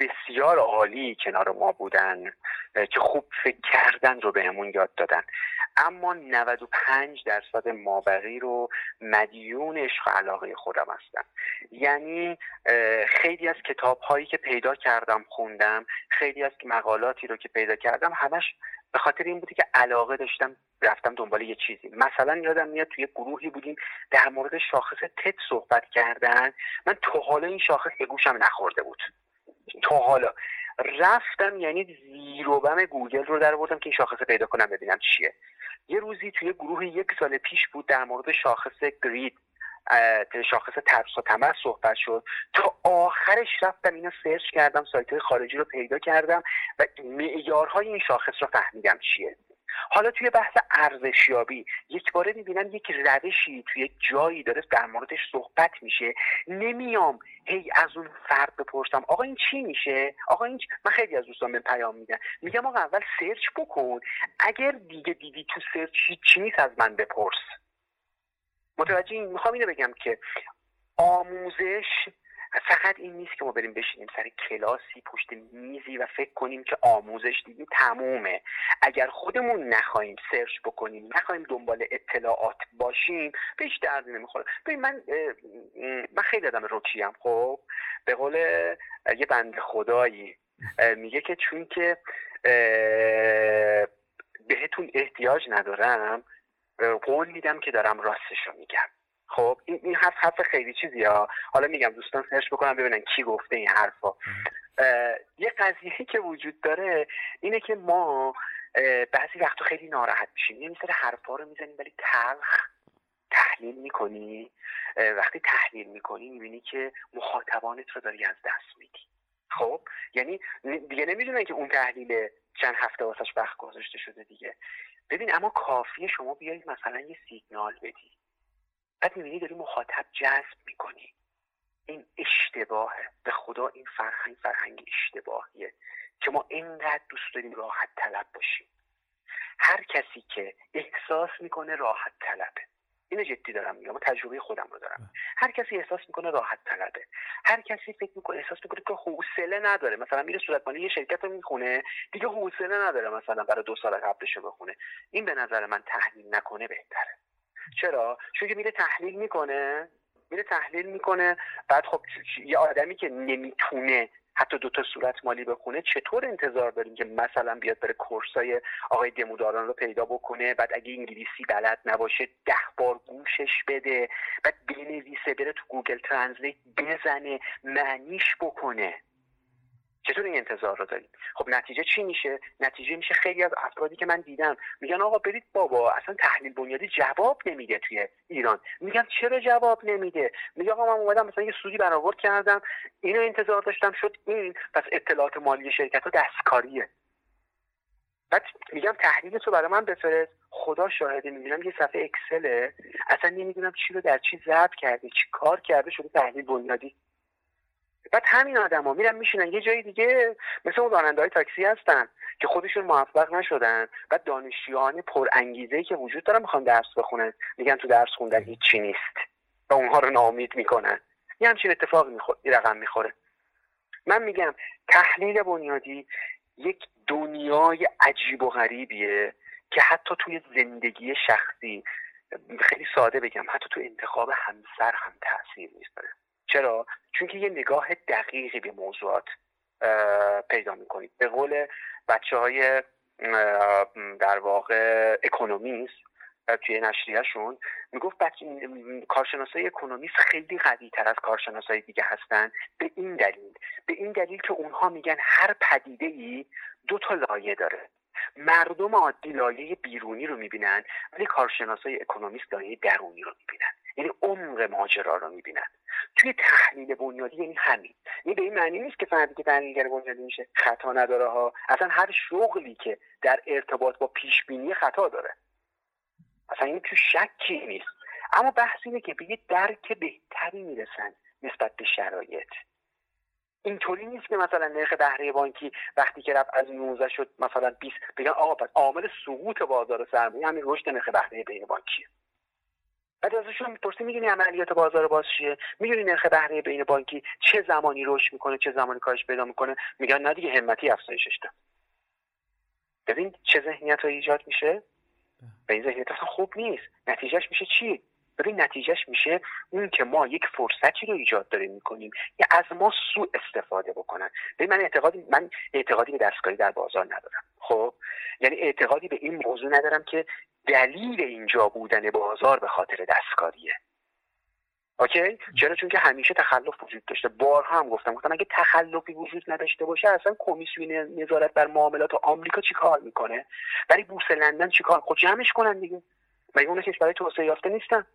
بسیار عالی کنار ما بودن که خوب فکر کردن رو بهمون یاد دادن. اما 95 درصد مابقی رو مدیون عشق و علاقه خودم هستم یعنی خیلی از کتاب هایی که پیدا کردم خوندم خیلی از مقالاتی رو که پیدا کردم همش به خاطر این بودی که علاقه داشتم رفتم دنبال یه چیزی. مثلا یادم میاد توی گروهی بودیم در مورد شاخص تد صحبت کردن. من تو حالا این شاخص به گوشم نخورده بود. تو حالا. رفتم یعنی زیروبم گوگل رو در بردم که این شاخص پیدا کنم ببینم چیه. یه روزی توی گروه یک سال پیش بود در مورد شاخص greed شاخص ترس و طمع صحبت شد. تا آخرش رفتم اینو سرچ کردم سایت خارجی رو پیدا کردم و معیارهای این شاخص رو فهمیدم چیه. حالا توی بحث ارزشیابی یک باره می‌بینم یک روشی توی یک جایی داره در موردش صحبت میشه. نمیام هی از اون فرد بپرسم آقا این چی میشه؟ آقا این من خیلی از دوستان به پیام میدن. میگم آقا اول سرچ بکن. اگر دیگه دیدی تو سرچ چی نیست از من بپرس. متوجه می‌خوام اینو بگم که آموزش فقط این نیست که ما بریم بشینیم سر کلاسی پشت میزی و فکر کنیم که آموزش دیدیم تمومه. اگر خودمون نخواهیم سرچ بکنیم نخواهیم دنبال اطلاعات باشیم به هیچ دردی نمی‌خوره. ببین من من خیلی آدم رکیم خب؟ به قول یه بند خدایی میگه که چون که بهتون احتیاج ندارم قول میدم که دارم راستش رو میگم. خب این این حرف حرف خیلی چیزی ها حالا میگم دوستان سرچ بکنم ببینن کی گفته این حرفا. یه قضیه که وجود داره اینه که ما بعضی وقتا خیلی ناراحت میشیم. یه مثل حرفا رو می‌زنیم ولی تلخ تحلیل می‌کنی. وقتی تحلیل می‌کنی می‌بینی که مخاطبانت رو داری از دست میدی. خب؟ یعنی دیگه نمی‌دونن که اون تحلیل چند هفته واسش وقت گذاشته شده دیگه. ببین اما کافیه شما بیایید مثلا یه سیگنال بدی بعد می‌بینی داری مخاطب جذب می‌کنی. این اشتباهه به خدا این فرهنگ فرهنگ اشتباهیه که ما اینقدر دوست داریم راحت طلب باشیم. هر کسی که احساس می‌کنه راحت طلبه. اینو جدی دارم میگم تجربه خودم رو دارم. هر کسی احساس می‌کنه راحت طلبه. هر کسی فکر می‌کنه احساس می‌کنه که حوصله نداره. مثلا میره صورت یه شرکت رو می‌خونه دیگه حوصله نداره مثلا برای دو سال قبلش رو بخونه. این به نظر من تحلیل نکنه بهتره. چرا؟ چون که میره تحلیل می‌کنه میره تحلیل می‌کنه. بعد خب یه آدمی که نمی‌تونه حتی دو تا صورت مالی بخونه چطور انتظار داریم که مثلا بیاد بره course های آقای دموداران رو پیدا بکنه؟ بعد اگه انگلیسی بلد نباشه ده بار گوشش بده. بعد بنویسه بره تو گوگل translate بزنه معنیش بکنه. چطور این انتظار رو داریم؟ خب نتیجه چی میشه؟ نتیجه میشه خیلی از افرادی که من دیدم میگن آقا برید بابا اصلا تحلیل بنیادی جواب نمیده توی ایران. میگم چرا جواب نمیده؟ میگه آقا من اومدم مثلا یه سودی برآورد کردم اینو انتظار داشتم شد این. پس اطلاعات مالی شرکت ها دستکاریه. بعد میگم تحلیل تو برای من بفرست. خدا شاهده می‌بینم یه صفحه اکسله اصلا نمی‌دونم چی رو در چی ضبط کرده چی کار کرده شده تحلیل بنیادی. بعد همین آدما میرن میشینن. یه جای دیگه مثل اون راننده های تاکسی هستن که خودشون موفق نشدن بعد دانشجویان پر انگیزه که وجود دارن می‌خوان درس بخونن. میگن تو درس خوندن هیچی نیست و اونها رو ناامید می‌کنن. یه همچین اتفاق می‌خوره رقم می‌خوره. من میگم تحلیل بنیادی یک دنیای عجیب و غریبیه که حتی توی زندگی شخصی خیلی ساده بگم حتی تو انتخاب همسر هم تاثیر می‌ذاره. چرا؟ چون که یه نگاه دقیقی به موضوعات پیدا می‌کنید. به قول بچه های در واقع اکونومیست توی نشریهشون می‌گفت کارشناسای اکونومیست خیلی قوی تر از کارشناسای دیگه هستن. به این دلیل به این دلیل که اونها میگن هر پدیده ای دو تا لایه داره. مردم عادی لایه بیرونی رو می‌بینن ولی کارشناسای اکونومیست لایه درونی رو می‌بینن. یعنی عمق ماجرا رو می‌بینن. توی تحلیل بنیادی یعنی همین. این به این معنی نیست که فردی که تحلیلگر بنیادی میشه خطا نداره ها. اصلا هر شغلی که در ارتباط با پیش بینی خطا داره. اصلا این تو شکی نیست. اما بحث اینه که به یه درک بهتری می‌رسن نسبت به شرایط. اینطوری نیست که مثلا نرخ بهره بانکی وقتی که رفت از 19 شد مثلا 20 بگن آقا پس عامل سقوط بازار سرمایه همین رشد نرخ بهره بین بانکیه. بعد ازشون می‌پرسی می‌دونی عملیات بازار باز چیه می‌دونی نرخ بهره بین بانکی چه زمانی رشد می‌کنه چه زمانی کاهش پیدا می‌کنه؟ میگن نه دیگه همتی افزایشش ده ببین چه ذهنیت ایجاد میشه؟ به این ذهنیت اصلا خوب نیست. نتیجهش میشه چی؟ ببین نتیجهش میشه اون که ما یک فرصتی رو ایجاد داریم می‌کنیم یا از ما سوء استفاده بکنن. ببین من اعتقادی من اعتقادی به دستکاری در بازار ندارم. خب؟ یعنی اعتقادی به این موضوع ندارم که دلیل اینجا بودن بازار به خاطر دستکاریه. اوکی؟ چرا؟ چون که همیشه تخلف وجود داشته. بارها هم گفتم. گفتم اگه تخلفی وجود نداشته باشه اصلا کمیسیون نظارت بر معاملات آمریکا چیکار می‌کنه؟ برای بورس لندن چیکار خود خب جمعش کنن دیگه. مگه اون برای توسعه یافته نیستن؟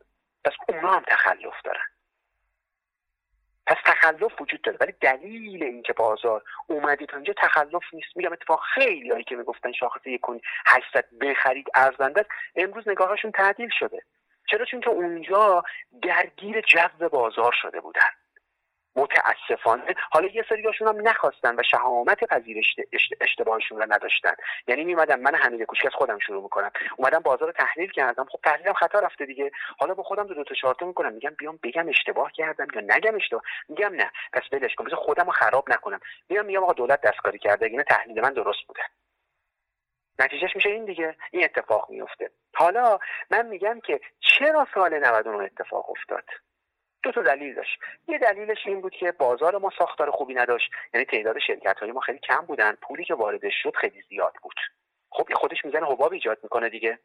پس اونا هم تخلف دارن. پس تخلف وجود داره. ولی دلیل اینکه بازار اومدید تا اینجا تخلف نیست. میگم اتفاق خیلی هایی که می‌گفتن شاخص یک 800 بخرید ارزنده امروز نگاهشون تعدیل شده. چرا؟ چون که اونجا درگیر جو بازار شده بودن. متاسفانه. حالا یه سریاشون هم نخواستن و شهامت پذیرش اشتباهشون رو نداشتن. یعنی میمدم من حمید کوچک از خودم شروع می‌کنم. اومدم بازار تحلیل کردم. خب تحلیلم خطا رفته دیگه. حالا با خودم دو, دو تا چهار می‌کنم. میگم بیام بگم اشتباه کردم یا نگم اشتباه. میگم نه. پس ولش کن. خودم رو خراب نکنم. میام میگم آقا دولت دستکاری کرده. اینه تحلیل من درست بوده. نتیجهش میشه این دیگه. این اتفاق میفته حالا من میگم که چرا سال 99 اتفاق افتاد؟ دو تا دلیل داشت. یه دلیلش این بود که بازار ما ساختار خوبی نداشت. یعنی تعداد شرکت های ما خیلی کم بودن. پولی که واردش شد خیلی زیاد بود. خب خودش می‌زنه حباب ایجاد می‌کنه دیگه.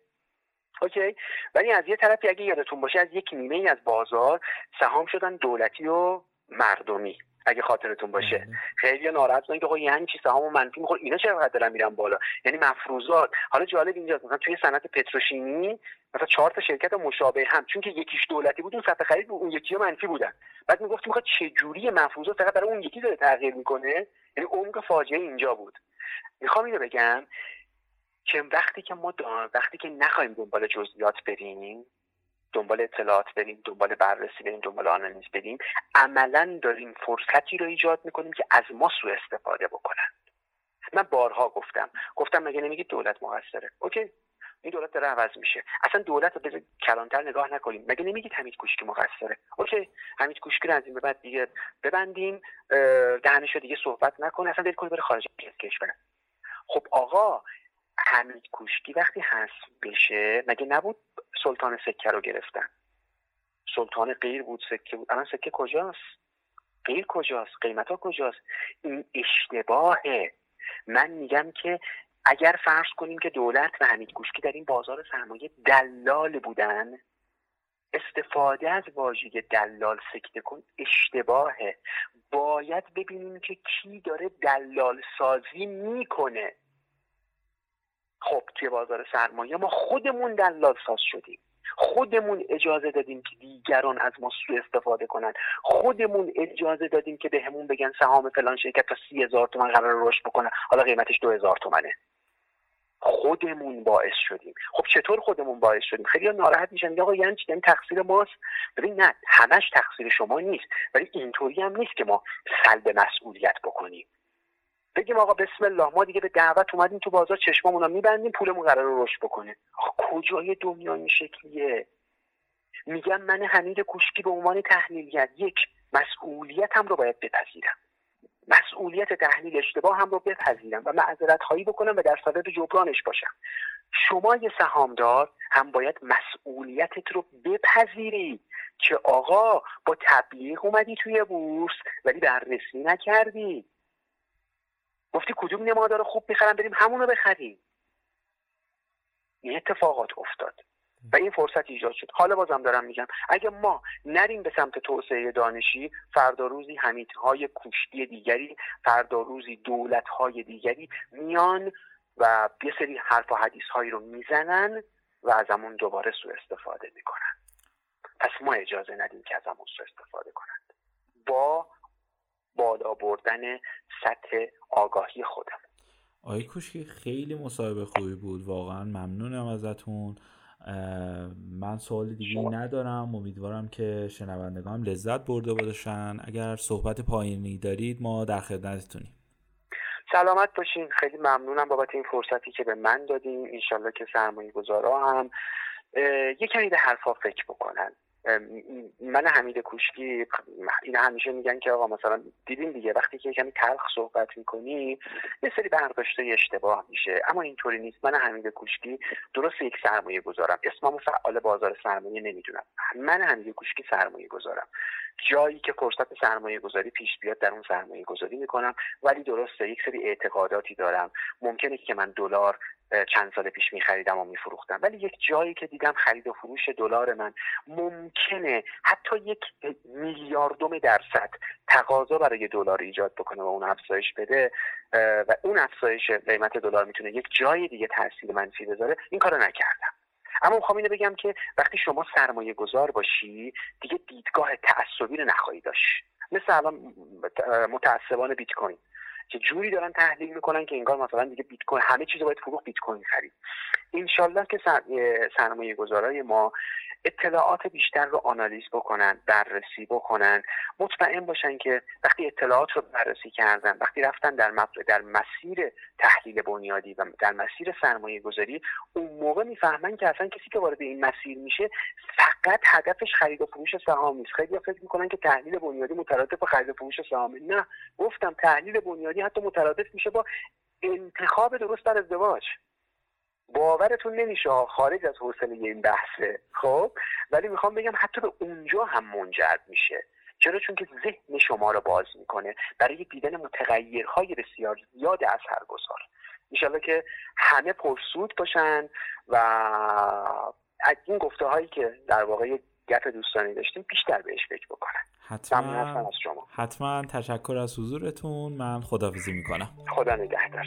اوکی؟ ولی از یه طرفی اگه یادتون باشه از یک نیمه ای از بازار سهام شدن دولتی و مردمی. اگه خاطرتون باشه. بله. خیلی ناراحت بودن که آقا یعنی چی؟ سهام منفی می‌خوره. اینا چرا دارن میرن بالا؟ یعنی مفروضات. حالا جالب اینجاست. مثلا توی صنعت پتروشیمی مثلا چهار تا شرکت مشابه هم. چون که یکیش دولتی بود اون سطح خرید بود اون یکی منفی بودن. بعد می‌گفت می‌خواد چه جوری مفروضات فقط برای اون یکی داره تغییر می‌کنه؟ یعنی عمق فاجعه اینجا بود. می‌خوام اینو بگم. که وقتی که ما وقتی که نخوایم دنبال جزئیات بریم دنبال اطلاعات بریم دنبال بررسی بریم دنبال آنالیز بریم. عملا داریم فرصتی رو ایجاد می‌کنیم که از ما سوء استفاده بکنن. من بارها گفتم. گفتم مگه نمیگید دولت مقصره اوکی. این دولت داره عوض میشه. اصلا دولت رو کلانتر نگاه نکنیم. مگه نمیگید حمید کوشکی مقصره اوکی. حمید کوشکی رو از این به بعد دیگه ببندیم. دهنشو دیگه صحبت نکنه. اصلا دل کنه بره خارج کشور. خب آقا حمید کوشکی وقتی حذف بشه مگه نبود سلطان سکه رو گرفتن؟ سلطان غیر بود سکه بود. الان سکه کجاست؟ غیر کجاست؟ قیمت ها کجاست؟ این اشتباهه. من میگم که اگر فرض کنیم که دولت و حمید کوشکی در این بازار سرمایه دلال بودن استفاده از واژه دلال سکته کن اشتباهه. باید ببینیم که کی داره دلال سازی می‌کنه. خب توی بازار سرمایه ما خودمون دلال ساز شدیم. خودمون اجازه دادیم که دیگران از ما سوء استفاده کنن. خودمون اجازه دادیم که بهمون به بگن سهام فلان شرکت تا سی هزار تومن قرار رشد بکنه. حالا قیمتش دو هزار تومنه. خودمون باعث شدیم. خب چطور خودمون باعث شدیم؟ خیلی ناراحت میشن. آقا یعنی یعنی تقصیر ماست؟ ببین نه همش تقصیر شما نیست. ولی اینطوری هم نیست که ما سلب مسئولیت بکنیم. بگیم آقا بسم الله ما دیگه به دعوت اومدیم تو بازار چشمامون رو میبندیم پولمون قرار رشد بکنه. کجای دنیا این شکلیه؟ میگم من حمید کوشکی به عنوان تحلیلگر یک مسئولیتم رو باید بپذیرم. مسئولیت تحلیل اشتباه هم رو بپذیرم و معذرت هایی بکنم و در صدد جبرانش باشم. شما یه سهامدار هم باید مسئولیتت رو بپذیری که آقا با تبلیغ اومدی توی بورس ولی بررسی نکردی. گفتی کدوم نمادار خوب می‌خرم بریم همونو بخریم. این اتفاقات افتاد. و این فرصت ایجاد شد. حالا بازم دارم میگم اگه ما نریم به سمت توسعه دانشی فردا روزی های کوشتی دیگری فردا روزی دولت های دیگری میان و یه سری حرف و حدیث هایی رو می‌زنن و از همون دوباره سو استفاده می‌کنن. پس ما اجازه ندیم که از همون سو استفاده کنند. با بالا بردن سطح آگاهی خودم. آقای کوشکی خیلی مصاحبه خوبی بود. واقعا ممنونم ازتون. من سوال دیگه ندارم. امیدوارم که شنوندگان لذت برده باشن. اگر صحبت پایینی دارید ما در خدمتتونیم. سلامت باشین. خیلی ممنونم بابت این فرصتی که به من دادیم انشالله که سرمایه گذارا هم یه کمی به حرفا فکر بکنن. من حمید کوشکی این همیشه میگن که آقا مثلا دیدیم دیگه وقتی که کمی تلخ صحبت می‌کنی یه سری برداشته اشتباه میشه. اما اینطوری نیست. من حمید کوشکی درست یک سرمایه گذارم. اسممو فعال بازار سرمایه نمی‌دونم. من حمید کوشکی سرمایه گذارم. جایی که فرصت سرمایه گذاری پیش بیاد در اون سرمایه گذاری می‌کنم. ولی درسته یک سری اعتقاداتی دارم. ممکنه که من دلار چند سال پیش میخریدم و میفروختم. ولی یک جایی که دیدم خرید و فروش دلار من ممکنه حتی یک میلیاردوم درصد تقاضا برای دلار ایجاد بکنه و اون افزایش بده و اون افزایش قیمت دلار می‌تونه یک جای دیگه تاثیر منفی بذاره این کارو نکردم. اما می‌خوام اینو بگم که وقتی شما سرمایه گذار باشی دیگه دیدگاه تعصبی رو نخواهی داشت. مثل الان متعصبان بیت کوین. که جوری دارن تحلیل می‌کنن که انگار مثلا دیگه بیت کوین همه چیز باید فروخت بیت کوین خرید. انشالله که سرمایه گذارای ما اطلاعات بیشتر رو آنالیز بکنن بررسی بکنن. مطمئن باشن که وقتی اطلاعات رو بررسی کردن وقتی رفتن در در مسیر تحلیل بنیادی و در مسیر سرمایه گذاری اون موقع می‌فهمن که اصلا کسی که وارد این مسیر میشه فقط هدفش خرید و فروش سهام نیست خیلی فکر می‌کنن که تحلیل بنیادی مترادف با خرید و فروش سهام نه گفتم تحلیل بنیادی حتی مترادف میشه با انتخاب درست در ازدواج. باورتون نمیشه خارج از حوصله این بحثه خب؟ ولی می‌خوام بگم حتی به اونجا هم منجر میشه. چرا؟ چون که ذهن شما رو باز می‌کنه. برای دیدن متغیرهای بسیار زیاد اثرگذار انشالله که همه پرسود باشن و از این گفته هایی که در واقع گپ دوستانی داشتیم بیشتر بهش فکر بکنن حتما. از شما. حتما تشکر از حضورتون. من خدافزی می‌کنم. خدا نگهدار.